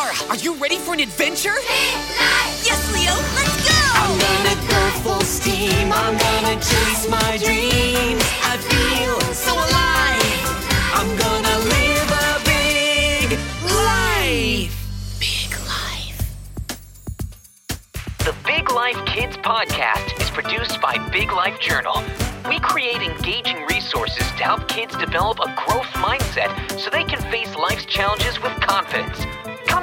are! Are you ready for an adventure? Yes, Leo, let's go! I'm gonna go full steam. I'm gonna chase my dreams. I feel so alive. I'm gonna live a big life. Big life. The Big Life Kids podcast is produced by Big Life Journal. We create engaging resources to help kids develop a growth mindset so they can face life's challenges with confidence.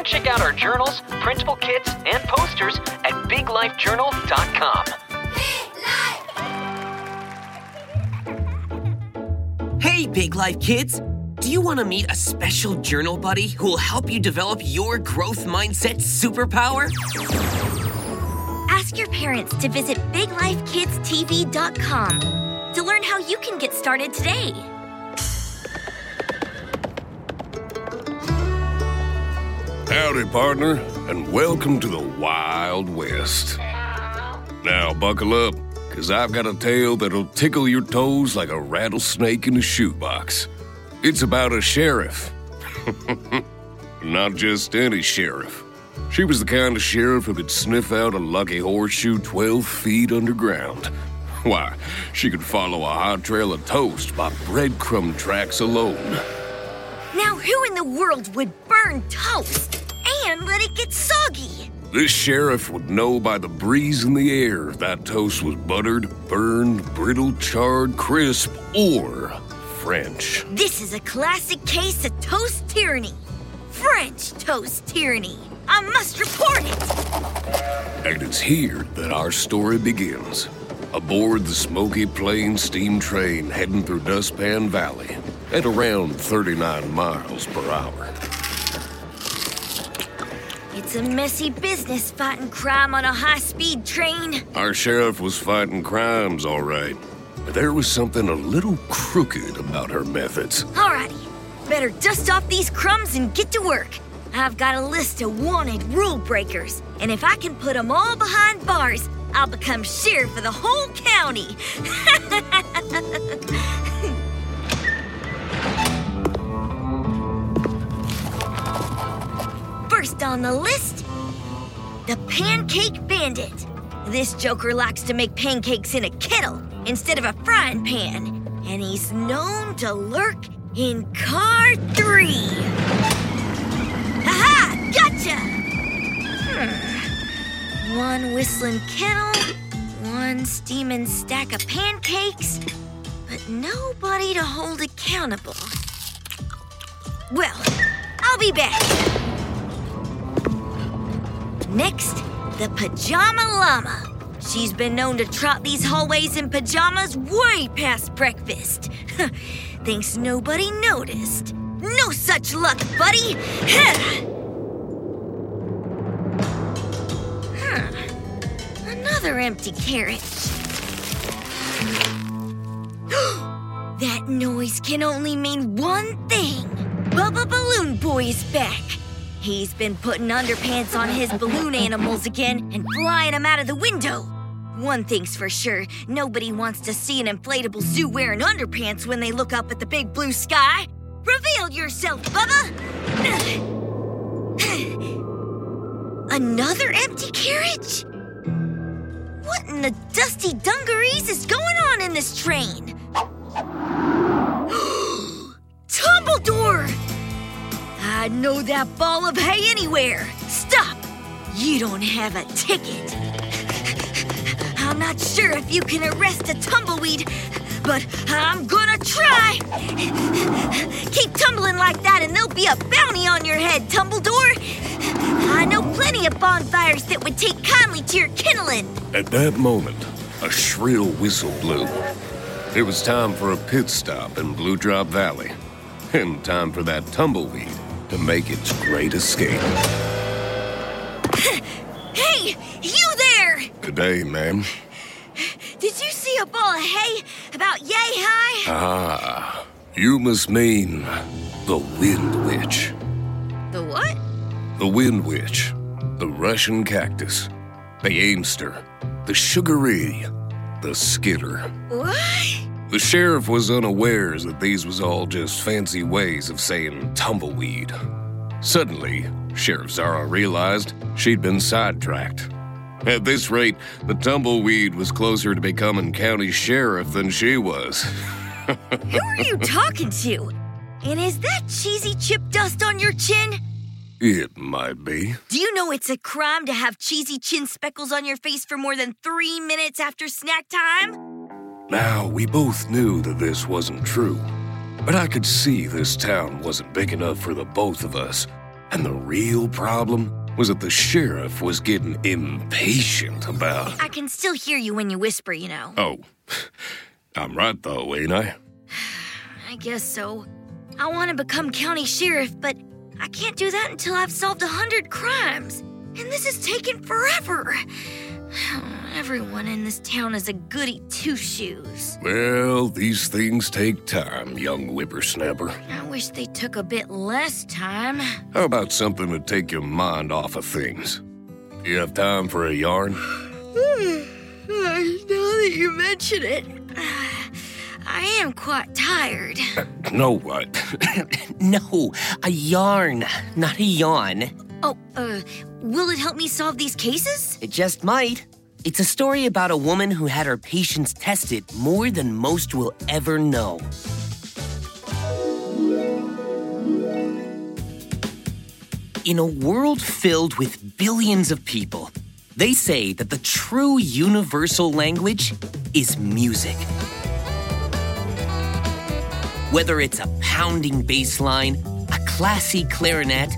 Come check out our journals, printable kits, and posters at biglifejournal.com. Hey, Big Life kids! Do you want to meet a special journal buddy who will help you develop your growth mindset superpower? Ask your parents to visit BigLifeKidsTV.com to learn how you can get started today. Howdy, partner, and welcome to the Wild West. Now, buckle up, because I've got a tale that'll tickle your toes like a rattlesnake in a shoebox. It's about a sheriff. Not just any sheriff. She was the kind of sheriff who could sniff out a lucky horseshoe 12 feet underground. Why, she could follow a hot trail of toast by breadcrumb tracks alone. Now, who in the world would burn toast and let it get soggy? This sheriff would know by the breeze in the air if that toast was buttered, burned, brittle, charred, crisp, or French. This is a classic case of toast tyranny. French toast tyranny. I must report it. And it's here that our story begins. Aboard the Smoky Plain steam train heading through Dustpan Valley at around 39 miles per hour. It's a messy business fighting crime on a high speed train. Our sheriff was fighting crimes, all right. But there was something a little crooked about her methods. Alrighty, better dust off these crumbs and get to work. I've got a list of wanted rule breakers, and if I can put them all behind bars, I'll become sheriff of the whole county. First on the list, the Pancake Bandit. This joker likes to make pancakes in a kettle instead of a frying pan, and he's known to lurk in car three. Aha! Gotcha! Hmm. One whistling kettle, one steaming stack of pancakes, but nobody to hold accountable. Well, I'll be back. Next, the Pajama Llama. She's been known to trot these hallways in pajamas way past breakfast. Thinks nobody noticed. No such luck, buddy! Another empty carriage. that noise can only mean one thing. Bubba Balloon Boy is back. He's been putting underpants on his balloon animals again and flying them out of the window. One thing's for sure nobody wants to see an inflatable zoo wearing underpants when they look up at the big blue sky. Reveal yourself, Bubba! Another empty carriage? What in the dusty dungarees is going on in this train? Tumbledore! I'd know that ball of hay anywhere. Stop! You don't have a ticket. I'm not sure if you can arrest a tumbleweed, but I'm gonna try. Keep tumbling like that, and there'll be a bounty on your head, Tumbledore. I know plenty of bonfires that would take kindly to your kindling. At that moment, a shrill whistle blew. It was time for a pit stop in Blue Drop Valley, and time for that tumbleweed to make its great escape. Hey, you there! Good day, ma'am. Did you see a ball of hay about yay high? Ah, you must mean the Wind Witch. The what? The Wind Witch, the Russian cactus, the Aimster, the Sugaree, the Skitter. What? The sheriff was unawares that these was all just fancy ways of saying tumbleweed. Suddenly, Sheriff Zara realized she'd been sidetracked. At this rate, the tumbleweed was closer to becoming county sheriff than she was. Who are you talking to? And is that cheesy chip dust on your chin? It might be. Do you know it's a crime to have cheesy chin speckles on your face for more than three minutes after snack time? Now, we both knew that this wasn't true. But I could see this town wasn't big enough for the both of us. And the real problem was that the sheriff was getting impatient about. I can still hear you when you whisper, you know. Oh, I'm right though, ain't I? I guess so. I want to become county sheriff, but I can't do that until I've solved a hundred crimes. And this is taking forever. Hmm. Everyone in this town is a goody two shoes. Well, these things take time, young whippersnapper. I wish they took a bit less time. How about something to take your mind off of things? You have time for a yarn? now that you mention it, I am quite tired. No, what? No, a yarn, not a yawn. Oh, uh, will it help me solve these cases? It just might. It's a story about a woman who had her patience tested more than most will ever know. In a world filled with billions of people, they say that the true universal language is music. Whether it's a pounding bass line, a classy clarinet,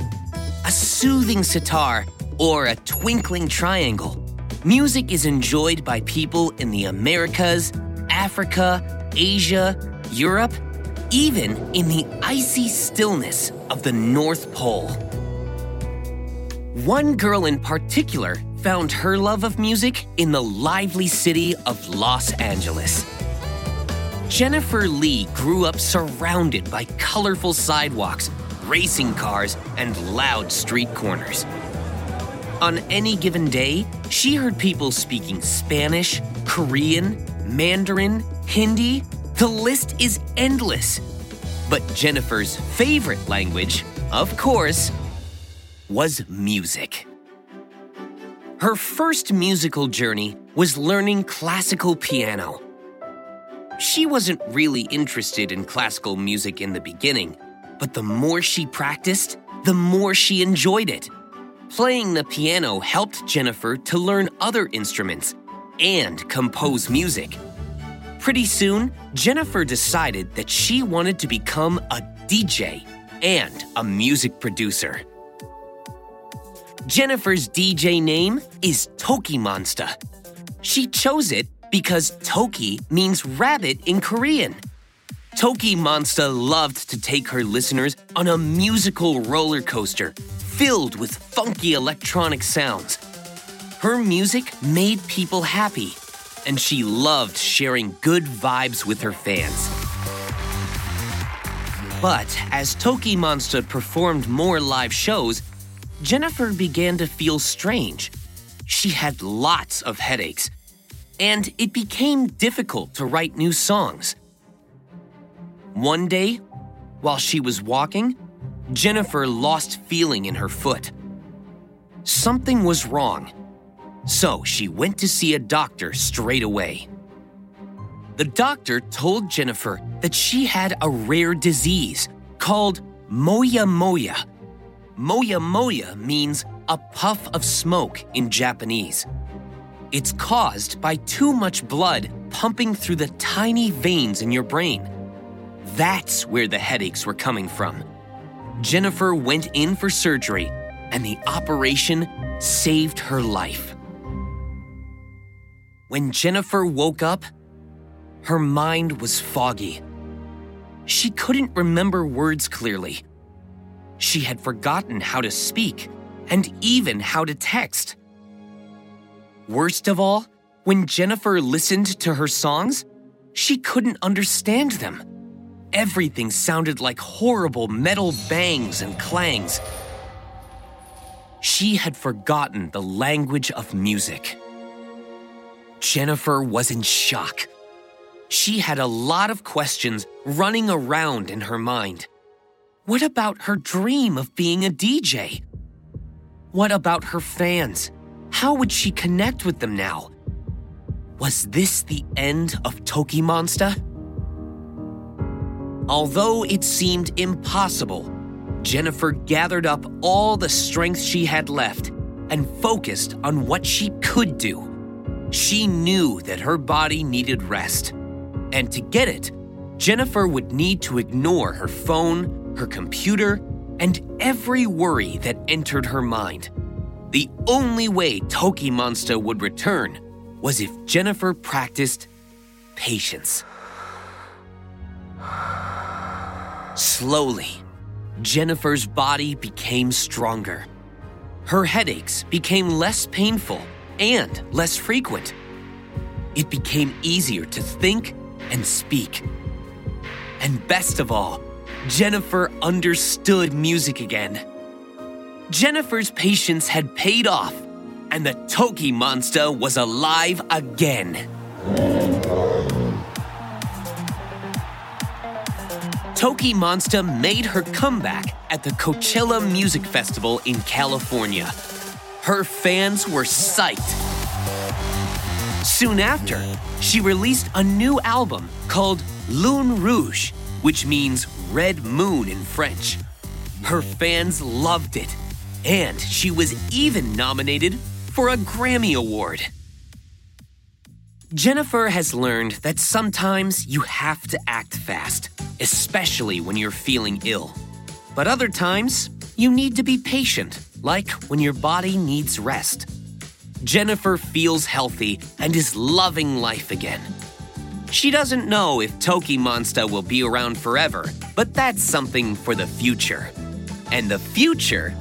a soothing sitar, or a twinkling triangle, music is enjoyed by people in the Americas, Africa, Asia, Europe, even in the icy stillness of the North Pole. One girl in particular found her love of music in the lively city of Los Angeles. Jennifer Lee grew up surrounded by colorful sidewalks, racing cars, and loud street corners. On any given day, she heard people speaking Spanish, Korean, Mandarin, Hindi. The list is endless. But Jennifer's favorite language, of course, was music. Her first musical journey was learning classical piano. She wasn't really interested in classical music in the beginning, but the more she practiced, the more she enjoyed it. Playing the piano helped Jennifer to learn other instruments and compose music. Pretty soon, Jennifer decided that she wanted to become a DJ and a music producer. Jennifer's DJ name is TOKiMONSTA. She chose it because Toki means rabbit in Korean. TOKiMONSTA loved to take her listeners on a musical roller coaster filled with funky electronic sounds. Her music made people happy, and she loved sharing good vibes with her fans. But as TOKiMONSTA performed more live shows, Jennifer began to feel strange. She had lots of headaches, and it became difficult to write new songs. One day, while she was walking, Jennifer lost feeling in her foot. Something was wrong, so she went to see a doctor straight away. The doctor told Jennifer that she had a rare disease called moya moya. Moya moya means a puff of smoke in Japanese. It's caused by too much blood pumping through the tiny veins in your brain. That's where the headaches were coming from. Jennifer went in for surgery, and the operation saved her life. When Jennifer woke up, her mind was foggy. She couldn't remember words clearly. She had forgotten how to speak and even how to text. Worst of all, when Jennifer listened to her songs, she couldn't understand them. Everything sounded like horrible metal bangs and clangs. She had forgotten the language of music. Jennifer was in shock. She had a lot of questions running around in her mind. what about her dream of being a DJ? What about her fans? How would she connect with them now? Was this the end of TOKiMONSTA? Although it seemed impossible, Jennifer gathered up all the strength she had left and focused on what she could do. She knew that her body needed rest. And to get it, Jennifer would need to ignore her phone, her computer, and every worry that entered her mind. The only way TOKiMONSTA would return was if Jennifer practiced patience. Slowly, Jennifer's body became stronger. Her headaches became less painful and less frequent. It became easier to think and speak. And best of all, Jennifer understood music again. Jennifer's patience had paid off, and the TOKiMONSTA was alive again. TOKiMONSTA made her comeback at the Coachella Music Festival in California. Her fans were psyched. Soon after, she released a new album called Lune Rouge, which means red moon in French. Her fans loved it, and she was even nominated for a Grammy Award. Jennifer has learned that sometimes you have to act fast, especially when you're feeling ill. But other times, you need to be patient, like when your body needs rest. Jennifer feels healthy and is loving life again. She doesn't know if TOKiMONSTA will be around forever, but that's something for the future. And the future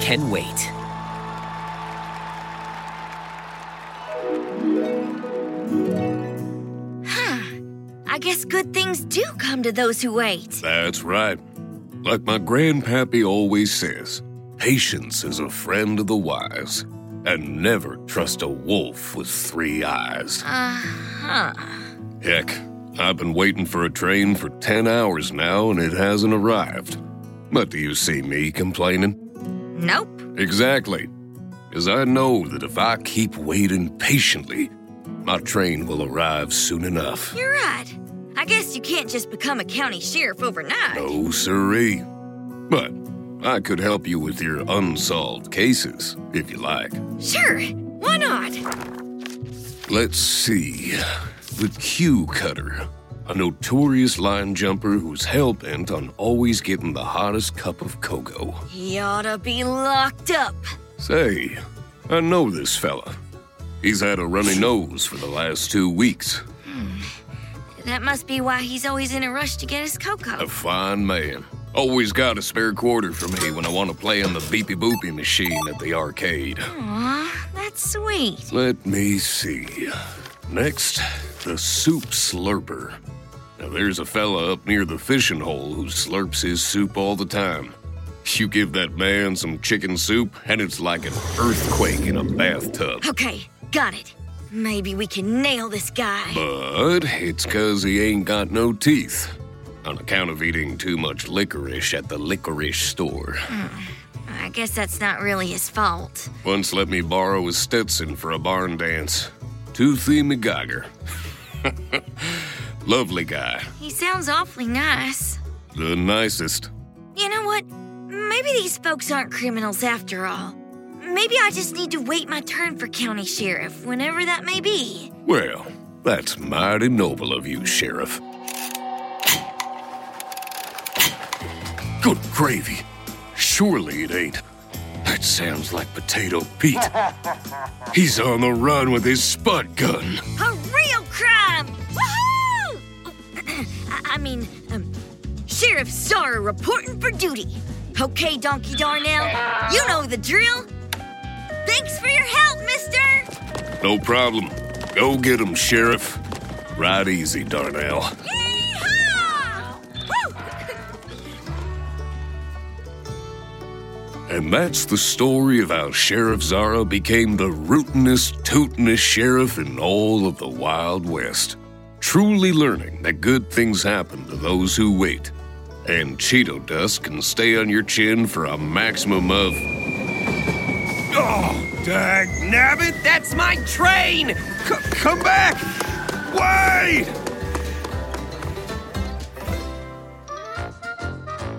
can wait. I guess good things do come to those who wait. That's right. Like my grandpappy always says, patience is a friend of the wise, and never trust a wolf with three eyes. Uh-huh. Heck, I've been waiting for a train for 10 hours now and it hasn't arrived. But do you see me complaining? Nope. Exactly. Because I know that if I keep waiting patiently, my train will arrive soon enough. You're right. I guess you can't just become a county sheriff overnight. No, siree. But I could help you with your unsolved cases, if you like. Sure. Why not? Let's see. The Q Cutter. A notorious line jumper who's hell bent on always getting the hottest cup of cocoa. He ought to be locked up. Say, I know this fella. He's had a runny nose for the last two weeks. Hmm. That must be why he's always in a rush to get his cocoa. A fine man. Always got a spare quarter for me when I want to play on the beepy boopy machine at the arcade. Aw, that's sweet. Let me see. Next, the soup slurper. Now, there's a fella up near the fishing hole who slurps his soup all the time. You give that man some chicken soup, and it's like an earthquake in a bathtub. Okay, got it. Maybe we can nail this guy. But it's 'cause he ain't got no teeth. On account of eating too much licorice at the licorice store. Hmm. I guess that's not really his fault. Once let me borrow his Stetson for a barn dance. Toothy McGeiger. Lovely guy. He sounds awfully nice. The nicest. You know what? Maybe these folks aren't criminals after all. Maybe I just need to wait my turn for county sheriff, whenever that may be. Well, that's mighty noble of you, Sheriff. Good gravy. Surely it ain't. That sounds like Potato Pete. He's on the run with his spud gun. A real crime! Woohoo! I, I mean, um, Sheriff Zara reporting for duty. Okay, Donkey Darnell, you know the drill. Thanks for your help, mister! No problem. Go get him, Sheriff. Ride easy, Darnell. Yeehaw! And that's the story of how Sheriff Zara became the rootinest, tootinest sheriff in all of the Wild West. Truly learning that good things happen to those who wait. And Cheeto dust can stay on your chin for a maximum of. Dag nabbit! That's my train! C- come back! Wait!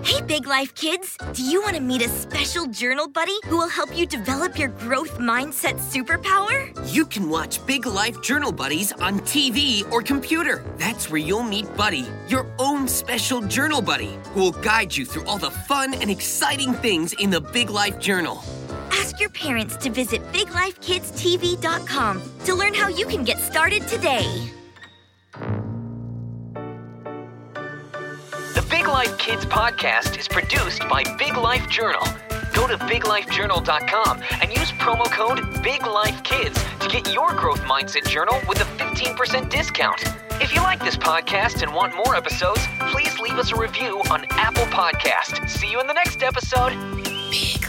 Hey, Big Life kids! Do you want to meet a special journal buddy who will help you develop your growth mindset superpower? You can watch Big Life Journal Buddies on TV or computer. That's where you'll meet Buddy, your own special journal buddy, who will guide you through all the fun and exciting things in the Big Life Journal. Ask your parents to visit BigLifeKidsTV.com to learn how you can get started today. The Big Life Kids podcast is produced by Big Life Journal. Go to biglifejournal.com and use promo code BIGLIFEKIDS to get your growth mindset journal with a 15% discount. If you like this podcast and want more episodes, please leave us a review on Apple Podcast. See you in the next episode. Big